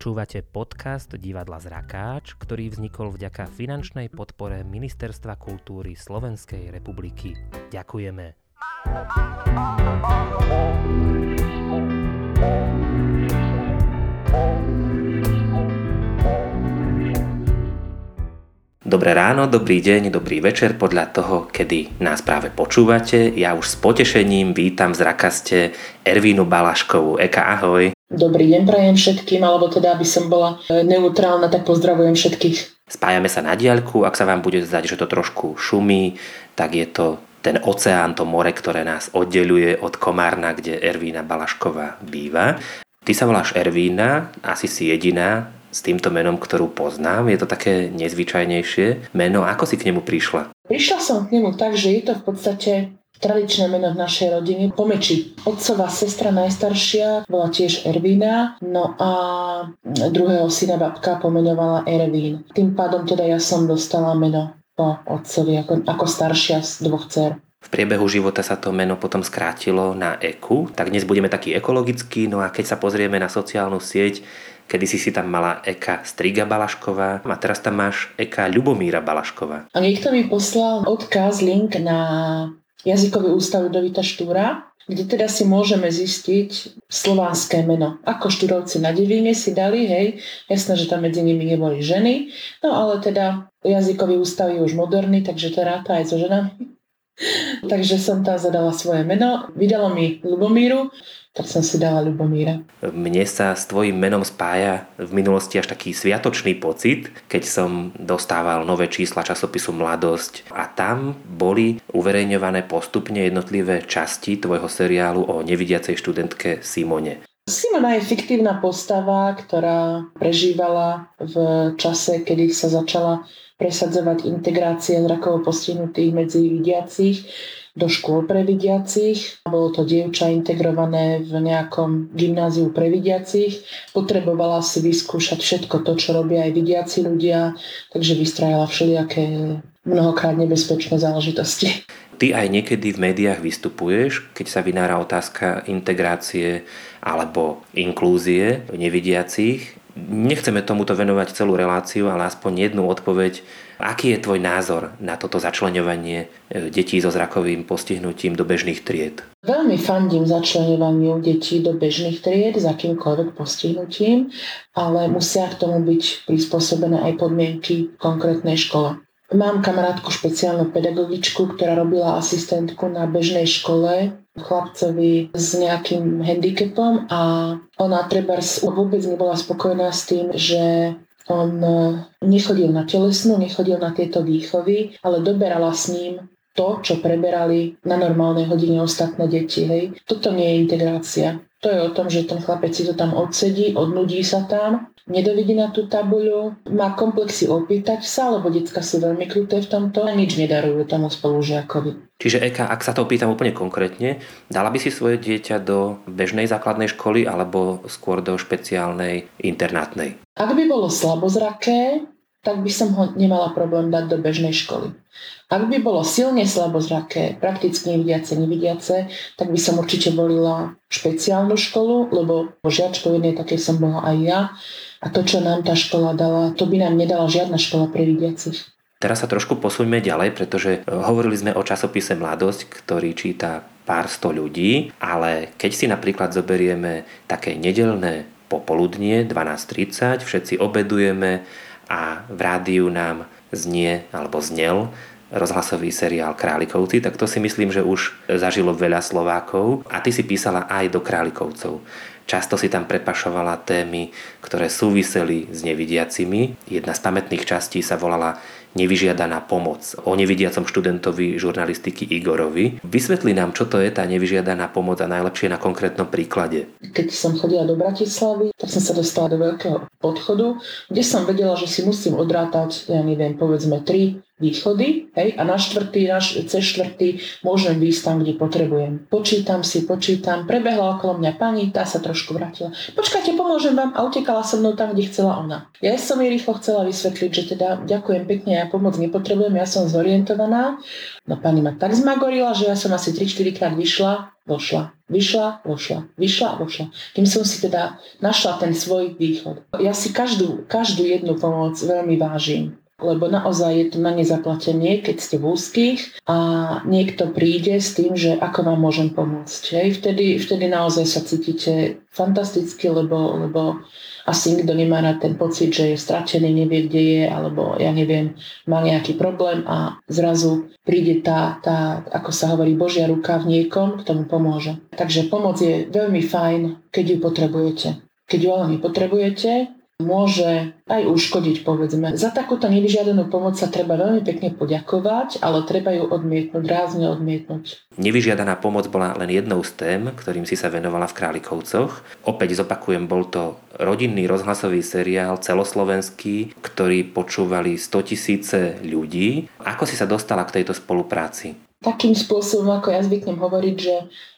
Počúvate podcast Divadla Zrakáč, ktorý vznikol vďaka finančnej podpore Ministerstva kultúry Slovenskej republiky. Ďakujeme. Dobré ráno, dobrý deň, dobrý večer podľa toho, kedy nás práve počúvate. Ja už s potešením vítam v zrakaste Ervínu Balaškovú. Eka, ahoj. Dobrý deň prajem všetkým, alebo teda, aby som bola e, neutrálna, tak pozdravujem všetkých. Spájame sa na diaľku, ak sa vám bude zdať, že to trošku šumí, tak je to ten oceán, to more, ktoré nás oddeluje od Komárna, kde Ervína Balašková býva. Ty sa voláš Ervína, asi si jediná s týmto menom, ktorú poznám. Je to také nezvyčajnejšie meno. Ako si k nemu prišla? Prišla som k nemu tak, že je to v podstate tradičné meno v našej rodine, Pomeči. Otcová sestra najstaršia bola tiež Ervína, no a druhého syna babka pomenovala Ervín. Tým pádom teda ja som dostala meno po otcovi ako, ako staršia z dvoch dcer. V priebehu života sa to meno potom skrátilo na Eku, tak dnes budeme taký ekologický, no a keď sa pozrieme na sociálnu sieť, kedy si si tam mala Eka Striga Balašková a teraz tam máš Eka Ľubomíra Balašková. A niekto mi poslal odkaz, link na jazykový ústav Ludovita Štúra, kde teda si môžeme zistiť slovanské meno. Ako štúrovci na Divíne si dali, hej, jasné, že tam medzi nimi neboli ženy, no ale teda jazykový ústav je už moderný, takže to ráta aj so ženami. takže som tam zadala svoje meno, vydalo mi Lubomíru, tak som si dala Ľubomíra. Mne sa s tvojim menom spája v minulosti až taký sviatočný pocit, keď som dostával nové čísla časopisu Mladosť a tam boli uverejňované postupne jednotlivé časti tvojho seriálu o nevidiacej študentke Simone. Simona je fiktívna postava, ktorá prežívala v čase, kedy sa začala presadzovať integrácia zrakovo postihnutých medzi vidiacich do škôl pre vidiacich. Bolo to dievča integrované v nejakom gymnáziu pre vidiacich. Potrebovala si vyskúšať všetko to, čo robia aj vidiaci ľudia, takže vystrajala všelijaké mnohokrát nebezpečné záležitosti. Ty aj niekedy v médiách vystupuješ, keď sa vynára otázka integrácie alebo inklúzie nevidiacich. Nechceme tomuto venovať celú reláciu, ale aspoň jednu odpoveď Aký je tvoj názor na toto začlenovanie e, detí so zrakovým postihnutím do bežných tried? Veľmi fandím začlenovaniu detí do bežných tried s akýmkoľvek postihnutím, ale musia k tomu byť prispôsobené aj podmienky konkrétnej škole. Mám kamarátku špeciálnu pedagogičku, ktorá robila asistentku na bežnej škole chlapcovi s nejakým handicapom a ona treba vôbec nebola spokojná s tým, že on e, nechodil na telesnú, nechodil na tieto výchovy, ale doberala s ním to, čo preberali na normálnej hodine ostatné deti. Hej. Toto nie je integrácia. To je o tom, že ten chlapec si to tam odsedí, odnudí sa tam, nedovidí na tú tabuľu, má komplexy opýtať sa, lebo decka sú veľmi kruté v tomto a nič nedarujú tomu spolužiakovi. Čiže Eka, ak sa to opýtam úplne konkrétne, dala by si svoje dieťa do bežnej základnej školy alebo skôr do špeciálnej internátnej? Ak by bolo slabozraké, tak by som ho nemala problém dať do bežnej školy. Ak by bolo silne slabozraké, prakticky nevidiace, nevidiace, tak by som určite volila špeciálnu školu, lebo žiačkou jednej takej som bola aj ja. A to, čo nám tá škola dala, to by nám nedala žiadna škola pre vidiacich. Teraz sa trošku posuňme ďalej, pretože e, hovorili sme o časopise Mladosť, ktorý číta pár sto ľudí, ale keď si napríklad zoberieme také nedelné popoludnie 12.30, všetci obedujeme, a v rádiu nám znie alebo znel rozhlasový seriál Králikovci, tak to si myslím, že už zažilo veľa Slovákov a ty si písala aj do Králikovcov. Často si tam prepašovala témy, ktoré súviseli s nevidiacimi. Jedna z pamätných častí sa volala Nevyžiadaná pomoc o nevidiacom študentovi žurnalistiky Igorovi. Vysvetli nám, čo to je tá nevyžiadaná pomoc a najlepšie na konkrétnom príklade. Keď som chodila do Bratislavy, tak som sa dostala do veľkého podchodu, kde som vedela, že si musím odrátať, ja neviem, povedzme tri východy hej, a na štvrtý, na cez štvrtý môžem výjsť tam, kde potrebujem. Počítam si, počítam, prebehla okolo mňa pani, tá sa trošku vrátila. Počkajte, pomôžem vám a utekala so mnou tam, kde chcela ona. Ja som jej rýchlo chcela vysvetliť, že teda ďakujem pekne, ja pomoc nepotrebujem, ja som zorientovaná. No pani ma tak zmagorila, že ja som asi 3-4 krát vyšla, vošla, vyšla, vošla, vyšla, vošla. Kým som si teda našla ten svoj východ. Ja si každú, každú jednu pomoc veľmi vážim lebo naozaj je to na nezaplatenie, keď ste v úzkých a niekto príde s tým, že ako vám môžem pomôcť. Hej. Vtedy, vtedy naozaj sa cítite fantasticky, lebo, lebo asi nikto nemá rád ten pocit, že je stratený, nevie, kde je, alebo ja neviem, má nejaký problém a zrazu príde tá, tá, ako sa hovorí, Božia ruka v niekom, k tomu pomôže. Takže pomoc je veľmi fajn, keď ju potrebujete. Keď ju ale nepotrebujete, môže aj uškodiť, povedzme. Za takúto nevyžiadanú pomoc sa treba veľmi pekne poďakovať, ale treba ju odmietnúť, rázne odmietnúť. Nevyžiadaná pomoc bola len jednou z tém, ktorým si sa venovala v Králikovcoch. Opäť zopakujem, bol to rodinný rozhlasový seriál celoslovenský, ktorý počúvali 100 tisíce ľudí. Ako si sa dostala k tejto spolupráci? Takým spôsobom, ako ja zvyknem hovoriť, že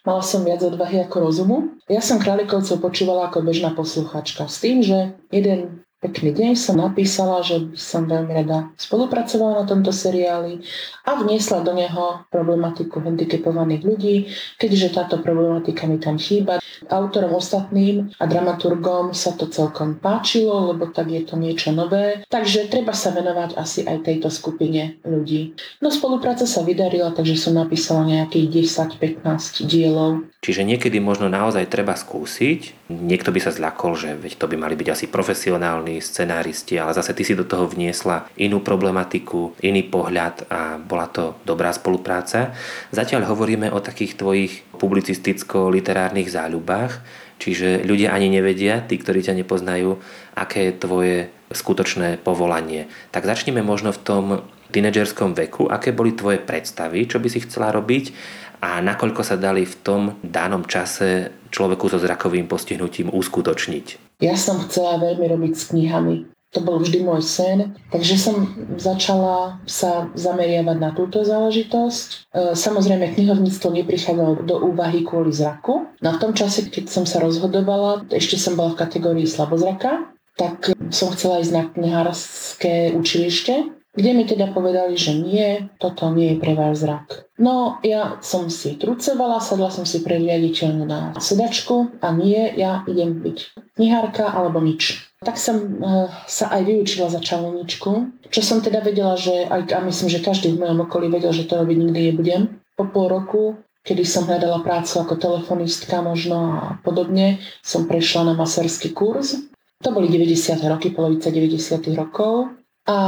mala som viac odvahy ako rozumu. Ja som Králikovcov počúvala ako bežná posluchačka s tým, že jeden pekný deň som napísala, že by som veľmi rada spolupracovala na tomto seriáli a vniesla do neho problematiku handicapovaných ľudí, keďže táto problematika mi tam chýba. Autorom ostatným a dramaturgom sa to celkom páčilo, lebo tak je to niečo nové, takže treba sa venovať asi aj tejto skupine ľudí. No spolupráca sa vydarila, takže som napísala nejakých 10-15 dielov. Čiže niekedy možno naozaj treba skúsiť. Niekto by sa zľakol, že veď to by mali byť asi profesionálni filmoví scenáristi, ale zase ty si do toho vniesla inú problematiku, iný pohľad a bola to dobrá spolupráca. Zatiaľ hovoríme o takých tvojich publicisticko-literárnych záľubách, čiže ľudia ani nevedia, tí, ktorí ťa nepoznajú, aké je tvoje skutočné povolanie. Tak začneme možno v tom tínedžerskom veku, aké boli tvoje predstavy, čo by si chcela robiť a nakoľko sa dali v tom danom čase človeku so zrakovým postihnutím uskutočniť. Ja som chcela veľmi robiť s knihami. To bol vždy môj sen, takže som začala sa zameriavať na túto záležitosť. E, samozrejme, knihovníctvo neprichádzalo do úvahy kvôli zraku. No v tom čase, keď som sa rozhodovala, ešte som bola v kategórii slabozraka, tak som chcela ísť na knihárske učilište kde mi teda povedali, že nie, toto nie je pre vás zrak. No, ja som si trucovala, sadla som si pre riaditeľnú na sedačku a nie, ja idem byť knihárka alebo nič. Tak som e, sa aj vyučila za čalovničku, čo som teda vedela, že aj, a myslím, že každý v mojom okolí vedel, že to robiť nikdy nebudem. Po pol roku kedy som hľadala prácu ako telefonistka možno a podobne, som prešla na maserský kurz. To boli 90. roky, polovica 90. rokov. A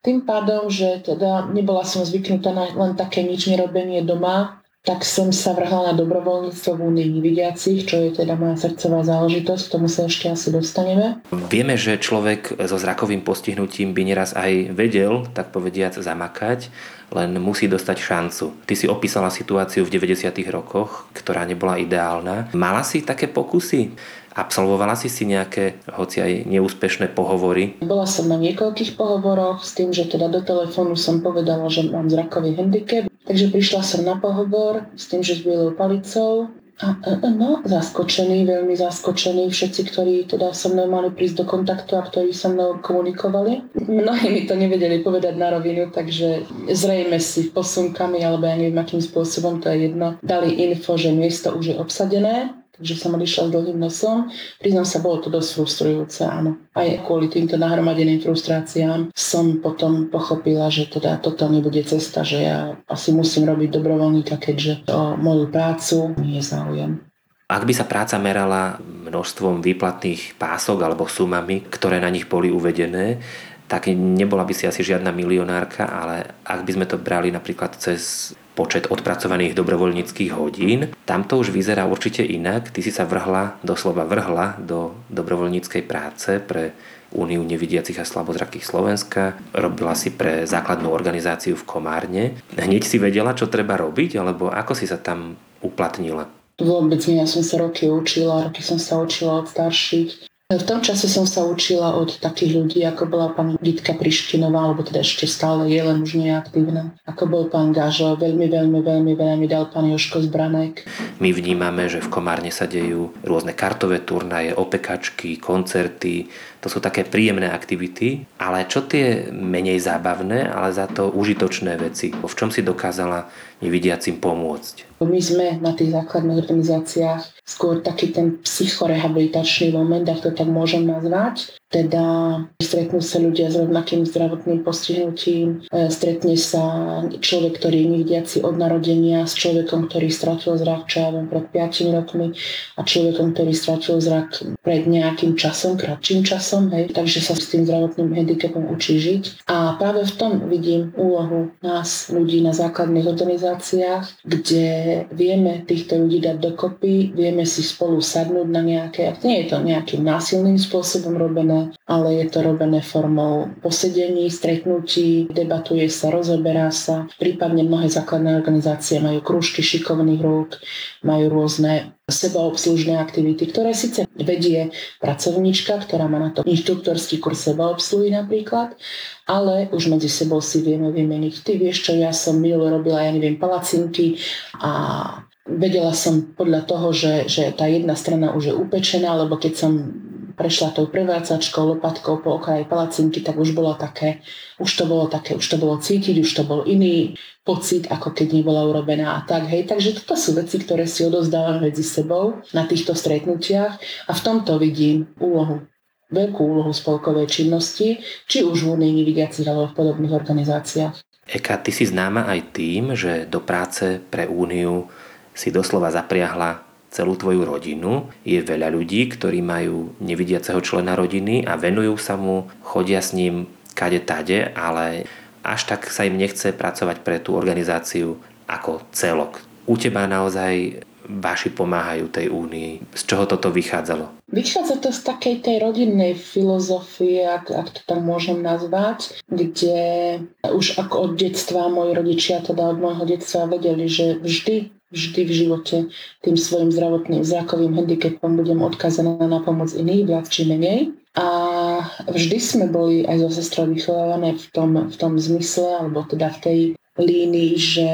tým pádom, že teda nebola som zvyknutá na len také nič nerobenie doma, tak som sa vrhla na dobrovoľníctvo v Únii nevidiacich, čo je teda moja srdcová záležitosť, k tomu sa ešte asi dostaneme. Vieme, že človek so zrakovým postihnutím by neraz aj vedel, tak povediac, zamakať, len musí dostať šancu. Ty si opísala situáciu v 90. rokoch, ktorá nebola ideálna. Mala si také pokusy? Absolvovala si si nejaké, hoci aj neúspešné pohovory? Bola som na niekoľkých pohovoroch s tým, že teda do telefónu som povedala, že mám zrakový handicap. Takže prišla som na pohovor s tým, že s bielou palicou a, no, zaskočení, veľmi zaskočení všetci, ktorí teda so mnou mali prísť do kontaktu a ktorí so mnou komunikovali. Mnohí mi to nevedeli povedať na rovinu, takže zrejme si posunkami, alebo ja neviem akým spôsobom, to je jedno, dali info, že miesto už je obsadené Takže som odišla s dlhým nosom. Priznám sa, bolo to dosť frustrujúce, áno. Aj kvôli týmto nahromadeným frustráciám som potom pochopila, že teda toto nebude cesta, že ja asi musím robiť dobrovoľníka, keďže o moju prácu nie je záujem. Ak by sa práca merala množstvom výplatných pások alebo sumami, ktoré na nich boli uvedené, tak nebola by si asi žiadna milionárka, ale ak by sme to brali napríklad cez počet odpracovaných dobrovoľníckých hodín. Tam to už vyzerá určite inak. Ty si sa vrhla, doslova vrhla do dobrovoľníckej práce pre Úniu nevidiacich a slabozrakých Slovenska. Robila si pre základnú organizáciu v Komárne. Hneď si vedela, čo treba robiť, alebo ako si sa tam uplatnila? Vôbec nie, ja som sa roky učila, roky som sa učila od starších. V tom čase som sa učila od takých ľudí, ako bola pani Gitka Prištinová, alebo teda ešte stále je, len už nie aktívna. Ako bol pán Gažo, veľmi, veľmi, veľmi veľa mi dal pán Joško Zbranek. My vnímame, že v Komárne sa dejú rôzne kartové turnaje, opekačky, koncerty, to sú také príjemné aktivity, ale čo tie menej zábavné, ale za to užitočné veci? V čom si dokázala nevidiacim pomôcť? My sme na tých základných organizáciách skôr taký ten psychorehabilitačný moment, ak to tak môžem nazvať. Teda stretnú sa ľudia s rovnakým zdravotným postihnutím, e, stretne sa človek, ktorý je nevidiaci od narodenia s človekom, ktorý stratil zrak, viem, pred 5 rokmi a človekom, ktorý stratil zrak pred nejakým časom, kratším časom, hej, takže sa s tým zdravotným handicapom učí žiť. A práve v tom vidím úlohu nás, ľudí na základných organizáciách, kde vieme týchto ľudí dať dokopy, vieme si spolu sadnúť na nejaké, nie je to nejakým násilným spôsobom robené, ale je to robené formou posedení, stretnutí, debatuje sa, rozoberá sa. Prípadne mnohé základné organizácie majú krúžky šikovných rúk, majú rôzne sebaobslužné aktivity, ktoré síce vedie pracovníčka, ktorá má na to inštruktorský kurz sebaobsluhy napríklad, ale už medzi sebou si vieme vymeniť. Ty vieš čo, ja som minule robila, ja neviem, palacinky a vedela som podľa toho, že, že tá jedna strana už je upečená, lebo keď som prešla tou prevádzačkou, lopatkou po okraji palacinky, tak už bolo také, už to bolo také, už to bolo cítiť, už to bol iný pocit, ako keď nebola urobená a tak, hej. Takže toto sú veci, ktoré si odozdávame medzi sebou na týchto stretnutiach a v tomto vidím úlohu veľkú úlohu spolkovej činnosti, či už v Únii nevidiacich alebo v podobných organizáciách. Eka, ty si známa aj tým, že do práce pre Úniu si doslova zapriahla celú tvoju rodinu. Je veľa ľudí, ktorí majú nevidiaceho člena rodiny a venujú sa mu, chodia s ním kade tade, ale až tak sa im nechce pracovať pre tú organizáciu ako celok. U teba naozaj vaši pomáhajú tej únii. Z čoho toto vychádzalo? Vychádza to z takej tej rodinnej filozofie, ak, ak to tam môžem nazvať, kde už ako od detstva moji rodičia, teda od môjho detstva vedeli, že vždy vždy v živote tým svojim zdravotným zrakovým handicapom budem odkazaná na pomoc iných, viac či menej. A vždy sme boli aj zo sestrou vychovávané v tom, v tom zmysle, alebo teda v tej línii, že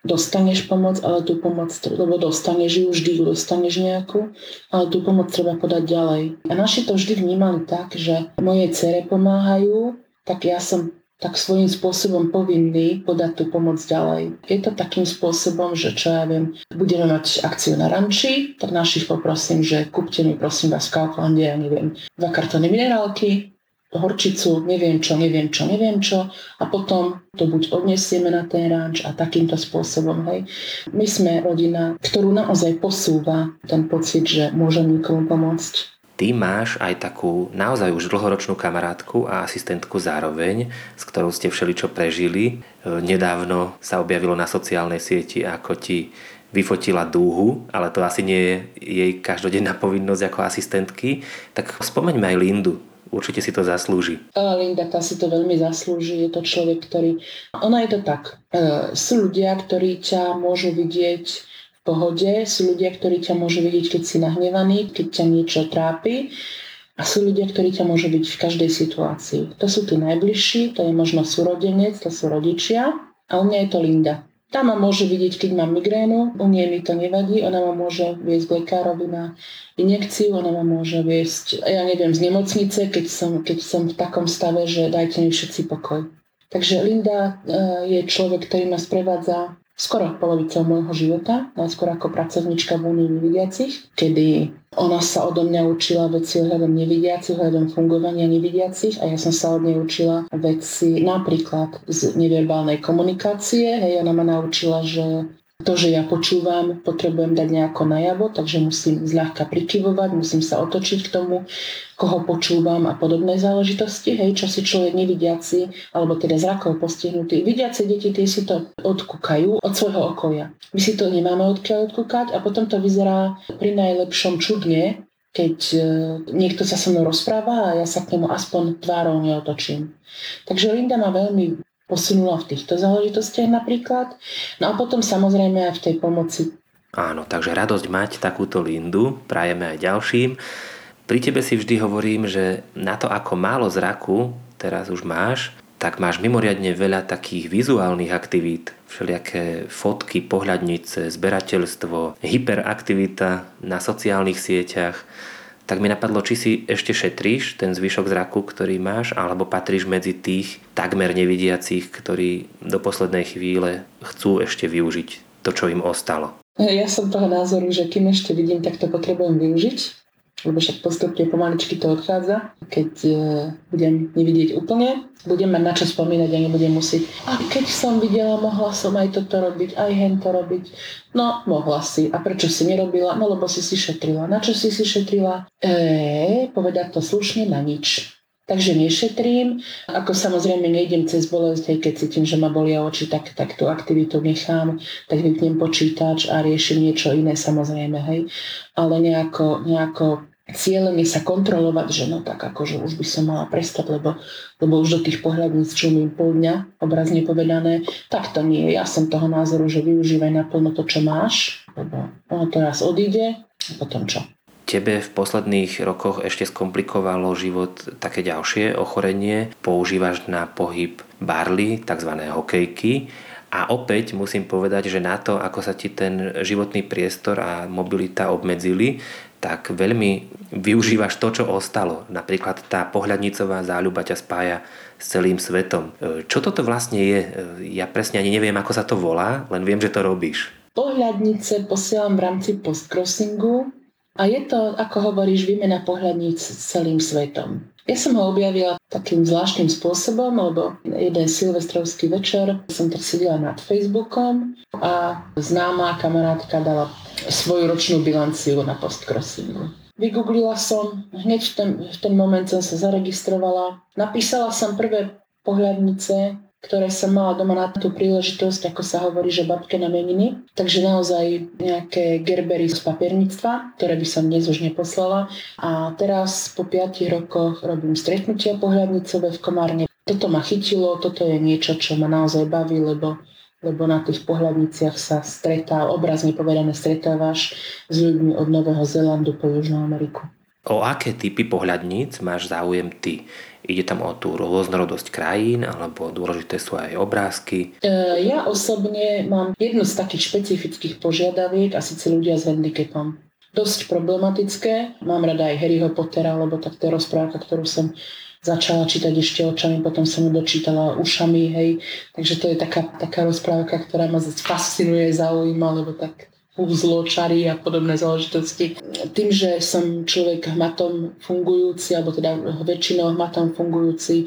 dostaneš pomoc, ale tú pomoc, lebo dostaneš ju, vždy ju dostaneš nejakú, ale tú pomoc treba podať ďalej. A naši to vždy vnímali tak, že moje cere pomáhajú, tak ja som tak svojím spôsobom povinný podať tú pomoc ďalej. Je to takým spôsobom, že čo ja viem, budeme mať akciu na ranči, tak našich poprosím, že kúpte mi prosím vás v Kauflande, ja neviem, dva kartóny minerálky, horčicu, neviem čo, neviem čo, neviem čo a potom to buď odnesieme na ten ranč a takýmto spôsobom, hej. My sme rodina, ktorú naozaj posúva ten pocit, že môžem nikomu pomôcť Ty máš aj takú naozaj už dlhoročnú kamarátku a asistentku zároveň, s ktorou ste všeličo prežili. E, nedávno sa objavilo na sociálnej sieti, ako ti vyfotila dúhu, ale to asi nie je jej každodenná povinnosť ako asistentky. Tak spomeňme aj Lindu. Určite si to zaslúži. Linda tá si to veľmi zaslúži. Je to človek, ktorý... Ona je to tak. E, sú ľudia, ktorí ťa môžu vidieť pohode. Sú ľudia, ktorí ťa môžu vidieť, keď si nahnevaný, keď ťa niečo trápi. A sú ľudia, ktorí ťa môžu byť v každej situácii. To sú tí najbližší, to je možno súrodenec, to sú rodičia. A u mňa je to Linda. Tá ma môže vidieť, keď mám migrénu, u nej mi to nevadí, ona ma môže viesť k lekárovi na injekciu, ona ma môže viesť, ja neviem, z nemocnice, keď som, keď som v takom stave, že dajte mi všetci pokoj. Takže Linda eh, je človek, ktorý ma sprevádza skoro polovicou môjho života, najskôr ako pracovnička v Únii nevidiacich, kedy ona sa odo mňa učila veci ohľadom nevidiacich, ohľadom fungovania nevidiacich a ja som sa od nej učila veci napríklad z neverbálnej komunikácie. Hej, ona ma naučila, že to, že ja počúvam, potrebujem dať nejako najavo, takže musím zľahka prikyvovať, musím sa otočiť k tomu, koho počúvam a podobné záležitosti, hej, čo si človek nevidiaci, alebo teda zrakov postihnutý. Vidiaci deti, tie si to odkúkajú od svojho okolia. My si to nemáme odkiaľ odkúkať a potom to vyzerá pri najlepšom čudne, keď e, niekto sa so mnou rozpráva a ja sa k nemu aspoň tvárou neotočím. Takže Linda ma veľmi posunula v týchto záležitostiach napríklad. No a potom samozrejme aj v tej pomoci. Áno, takže radosť mať takúto Lindu, prajeme aj ďalším. Pri tebe si vždy hovorím, že na to, ako málo zraku teraz už máš, tak máš mimoriadne veľa takých vizuálnych aktivít, všelijaké fotky, pohľadnice, zberateľstvo, hyperaktivita na sociálnych sieťach. Tak mi napadlo, či si ešte šetríš ten zvyšok zraku, ktorý máš, alebo patríš medzi tých takmer nevidiacich, ktorí do poslednej chvíle chcú ešte využiť to, čo im ostalo. Ja som toho názoru, že kým ešte vidím, tak to potrebujem využiť lebo však postupne pomaličky to odchádza. Keď e, budem nevidieť úplne, budem mať na čo spomínať a nebudem musieť. A keď som videla, mohla som aj toto robiť, aj hen to robiť. No, mohla si. A prečo si nerobila? No, lebo si si šetrila. Na čo si si šetrila? E, povedať to slušne, na nič. Takže nešetrím. Ako samozrejme nejdem cez bolesť, aj keď cítim, že ma bolia oči, tak, tak tú aktivitu nechám, tak vypnem počítač a riešim niečo iné samozrejme, hej. Ale nejako, nejako cieľom je sa kontrolovať, že no tak akože už by som mala prestať, lebo, lebo už do tých pohľadníc čumím pol dňa, obrazne povedané, tak to nie. Ja som toho názoru, že využívaj naplno to, čo máš, lebo ono to raz odíde a potom čo. Tebe v posledných rokoch ešte skomplikovalo život také ďalšie ochorenie. Používaš na pohyb barly, tzv. hokejky. A opäť musím povedať, že na to, ako sa ti ten životný priestor a mobilita obmedzili, tak veľmi využívaš to, čo ostalo. Napríklad tá pohľadnicová záľuba ťa spája s celým svetom. E, čo toto vlastne je? E, ja presne ani neviem, ako sa to volá, len viem, že to robíš. Pohľadnice posielam v rámci postcrossingu a je to, ako hovoríš, výmena pohľadníc s celým svetom. Ja som ho objavila takým zvláštnym spôsobom, lebo jeden silvestrovský večer som tak sedela nad Facebookom a známa kamarátka dala svoju ročnú bilanciu na postcrossingu. Vygooglila som, hneď v ten, v ten moment som sa zaregistrovala. Napísala som prvé pohľadnice ktoré som mala doma na tú príležitosť, ako sa hovorí, že babke na meniny. Takže naozaj nejaké gerbery z papierníctva, ktoré by som dnes už neposlala. A teraz po 5 rokoch robím stretnutia pohľadnicové v Komárne. Toto ma chytilo, toto je niečo, čo ma naozaj baví, lebo lebo na tých pohľadniciach sa stretá, obrazne povedané stretávaš s ľuďmi od Nového Zélandu po Južnú Ameriku. O aké typy pohľadníc máš záujem ty? Ide tam o tú rôznorodosť krajín, alebo dôležité sú aj obrázky? E, ja osobne mám jednu z takých špecifických požiadaviek a síce ľudia s handicapom. Dosť problematické. Mám rada aj Harryho Pottera, lebo tak to je rozprávka, ktorú som začala čítať ešte očami, potom som ju dočítala ušami, hej. Takže to je taká, taká rozprávka, ktorá ma fascinuje, zaujíma, lebo tak úzlo, čary a podobné záležitosti. Tým, že som človek hmatom fungujúci, alebo teda väčšinou hmatom fungujúci,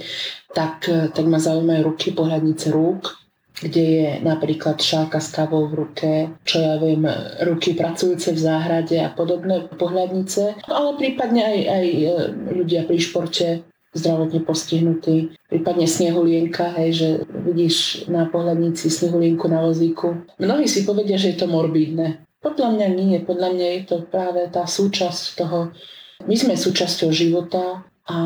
tak, tak ma zaujímajú ruky, pohľadnice rúk, kde je napríklad šálka s kávou v ruke, čo ja viem, ruky pracujúce v záhrade a podobné pohľadnice, ale prípadne aj, aj e, ľudia pri športe, zdravotne postihnutý, prípadne snehulienka, hej, že vidíš na pohľadnici snehulienku na vozíku. Mnohí si povedia, že je to morbidné. Podľa mňa nie, podľa mňa je to práve tá súčasť toho, my sme súčasťou života a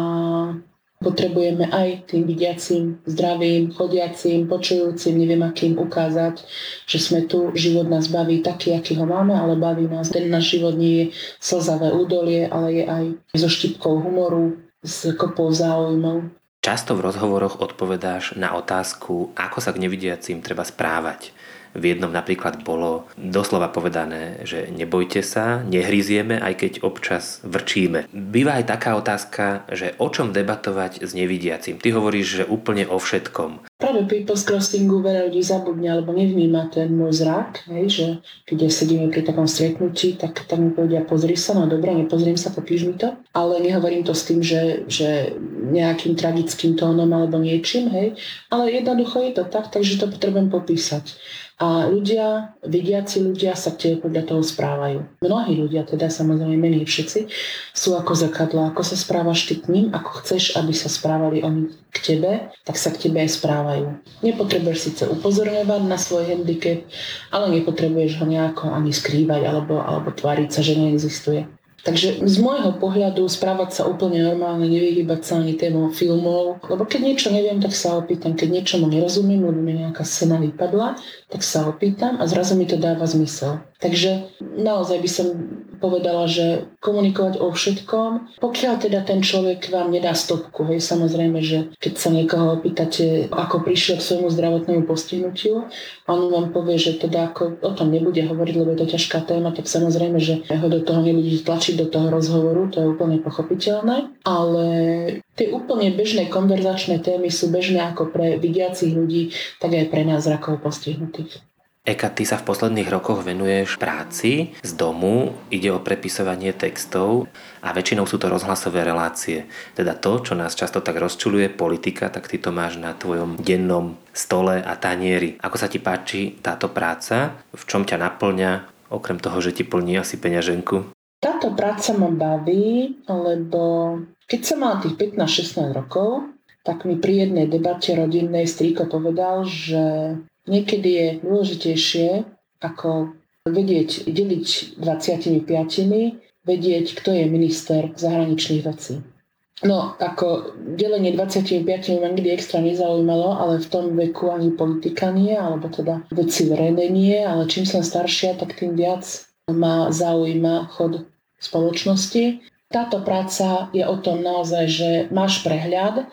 potrebujeme aj tým vidiacim, zdravým, chodiacim, počujúcim, neviem akým ukázať, že sme tu, život nás baví taký, aký ho máme, ale baví nás. Ten náš život nie je slzavé údolie, ale je aj so štipkou humoru, s kopou záujmov. Často v rozhovoroch odpovedáš na otázku, ako sa k nevidiacim treba správať. V jednom napríklad bolo doslova povedané, že nebojte sa, nehryzieme, aj keď občas vrčíme. Býva aj taká otázka, že o čom debatovať s nevidiacim. Ty hovoríš, že úplne o všetkom. Práve pri postcrossingu veľa ľudí zabudne alebo nevníma ten môj zrak, hej, že keď sedíme pri takom stretnutí, tak, tak mi povedia, pozri sa, no dobre, nepozriem sa, popíš mi to. Ale nehovorím to s tým, že, že nejakým tragickým tónom alebo niečím, hej, ale jednoducho je to tak, takže to potrebujem popísať. A ľudia, vidiaci ľudia sa tebe podľa toho správajú. Mnohí ľudia, teda samozrejme nie všetci, sú ako zrkadlo. Ako sa správaš ty k ním, ako chceš, aby sa správali oni k tebe, tak sa k tebe aj správajú. Nepotrebuješ síce upozorňovať na svoj handicap, ale nepotrebuješ ho nejako ani skrývať alebo, alebo tváriť sa, že neexistuje. Takže z môjho pohľadu správať sa úplne normálne, nevyhybať sa ani tému filmov, lebo keď niečo neviem, tak sa opýtam, keď niečomu nerozumiem, lebo mi nejaká scéna vypadla, tak sa opýtam a zrazu mi to dáva zmysel. Takže naozaj by som povedala, že komunikovať o všetkom, pokiaľ teda ten človek vám nedá stopku. Hej, samozrejme, že keď sa niekoho opýtate, ako prišiel k svojmu zdravotnému postihnutiu, on vám povie, že teda ako o tom nebude hovoriť, lebo je to ťažká téma, tak samozrejme, že ho do toho nebudete tlačiť do toho rozhovoru, to je úplne pochopiteľné. Ale tie úplne bežné konverzačné témy sú bežné ako pre vidiacich ľudí, tak aj pre nás zrakovo postihnutých. Eka, ty sa v posledných rokoch venuješ práci z domu, ide o prepisovanie textov a väčšinou sú to rozhlasové relácie. Teda to, čo nás často tak rozčuluje, politika, tak ty to máš na tvojom dennom stole a tanieri. Ako sa ti páči táto práca? V čom ťa naplňa, okrem toho, že ti plní asi peňaženku? Táto práca ma baví, lebo keď som mala tých 15-16 rokov, tak mi pri jednej debate rodinnej strýko povedal, že Niekedy je dôležitejšie ako vedieť deliť 25, vedieť, kto je minister zahraničných vecí. No, ako delenie 25 ma nikdy extra nezaujímalo, ale v tom veku ani politika nie, alebo teda veci verejné nie, ale čím som staršia, tak tým viac ma zaujíma chod spoločnosti. Táto práca je o tom naozaj, že máš prehľad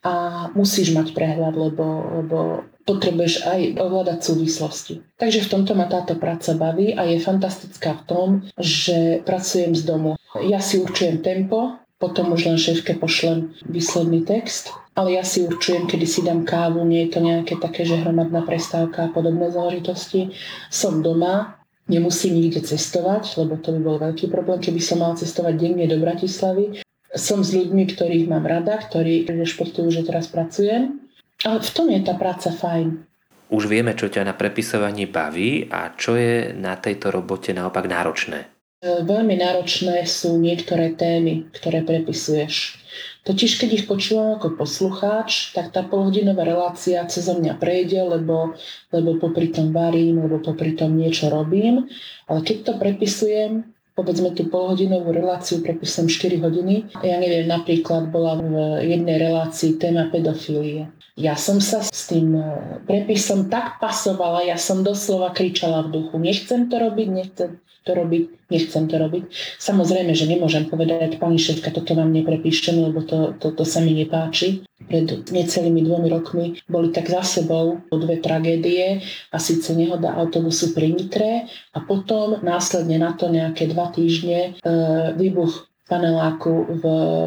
a musíš mať prehľad, lebo, lebo potrebuješ aj ovládať súvislosti. Takže v tomto ma táto práca baví a je fantastická v tom, že pracujem z domu. Ja si určujem tempo, potom už len šéfke pošlem výsledný text, ale ja si určujem, kedy si dám kávu, nie je to nejaké také, že hromadná prestávka a podobné záležitosti. Som doma, nemusím nikde cestovať, lebo to by bol veľký problém, keby som mal cestovať denne do Bratislavy. Som s ľuďmi, ktorých mám rada, ktorí rešpektujú, že teraz pracujem ale v tom je tá práca fajn. Už vieme, čo ťa na prepisovaní baví a čo je na tejto robote naopak náročné. E, veľmi náročné sú niektoré témy, ktoré prepisuješ. Totiž keď ich počúvam ako poslucháč, tak tá polhodinová relácia cez mňa prejde, lebo, lebo popri tom varím, lebo popri tom niečo robím. Ale keď to prepisujem, povedzme tú polhodinovú reláciu prepisujem 4 hodiny. Ja neviem, napríklad bola v jednej relácii téma pedofílie. Ja som sa s tým e, prepisom tak pasovala, ja som doslova kričala v duchu. Nechcem to robiť, nechcem to robiť, nechcem to robiť. Samozrejme, že nemôžem povedať, pani šéfka, toto vám neprepíšem, lebo to, to, to sa mi nepáči. Pred necelými dvomi rokmi boli tak za sebou dve tragédie a síce nehoda autobusu pri Nitre a potom následne na to nejaké dva týždne e, výbuch paneláku v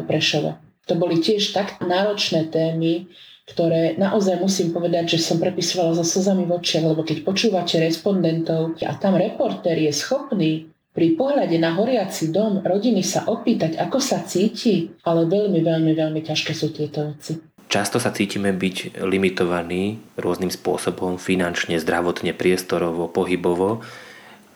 Prešove. To boli tiež tak náročné témy, ktoré naozaj musím povedať, že som prepisovala so slzami v očiach, lebo keď počúvate respondentov a tam reportér je schopný pri pohľade na horiaci dom rodiny sa opýtať, ako sa cíti, ale veľmi, veľmi, veľmi ťažké sú tieto veci. Často sa cítime byť limitovaní rôznym spôsobom, finančne, zdravotne, priestorovo, pohybovo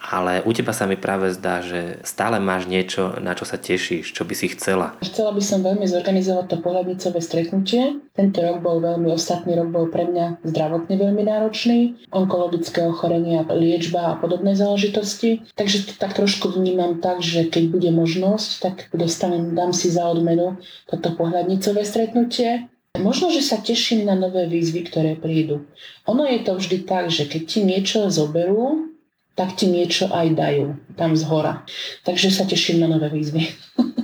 ale u teba sa mi práve zdá, že stále máš niečo, na čo sa tešíš, čo by si chcela. Chcela by som veľmi zorganizovať to pohľadnicové stretnutie. Tento rok bol veľmi, ostatný rok bol pre mňa zdravotne veľmi náročný. Onkologické ochorenia, liečba a podobné záležitosti. Takže to tak trošku vnímam tak, že keď bude možnosť, tak dostanem, dám si za odmenu toto pohľadnicové stretnutie. Možno, že sa teším na nové výzvy, ktoré prídu. Ono je to vždy tak, že keď ti niečo zoberú, tak ti niečo aj dajú tam z hora. Takže sa teším na nové výzvy.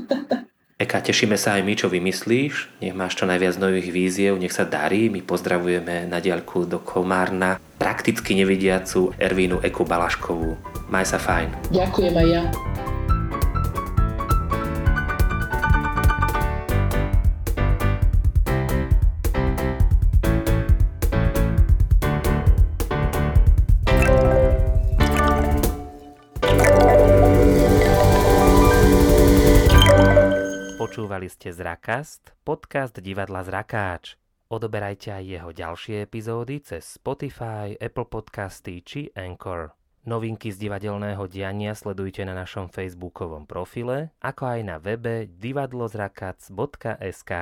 Eka, tešíme sa aj my, čo vymyslíš. Nech máš čo najviac nových víziev, nech sa darí. My pozdravujeme na diaľku do Komárna prakticky nevidiacu Ervínu Eku Balaškovú. Maj sa fajn. Ďakujem aj ja. Zrakast, podcast divadla Zrakáč. Odoberajte aj jeho ďalšie epizódy cez Spotify, Apple Podcasty či Anchor. Novinky z divadelného diania sledujte na našom facebookovom profile, ako aj na webe divadlozrakac.sk.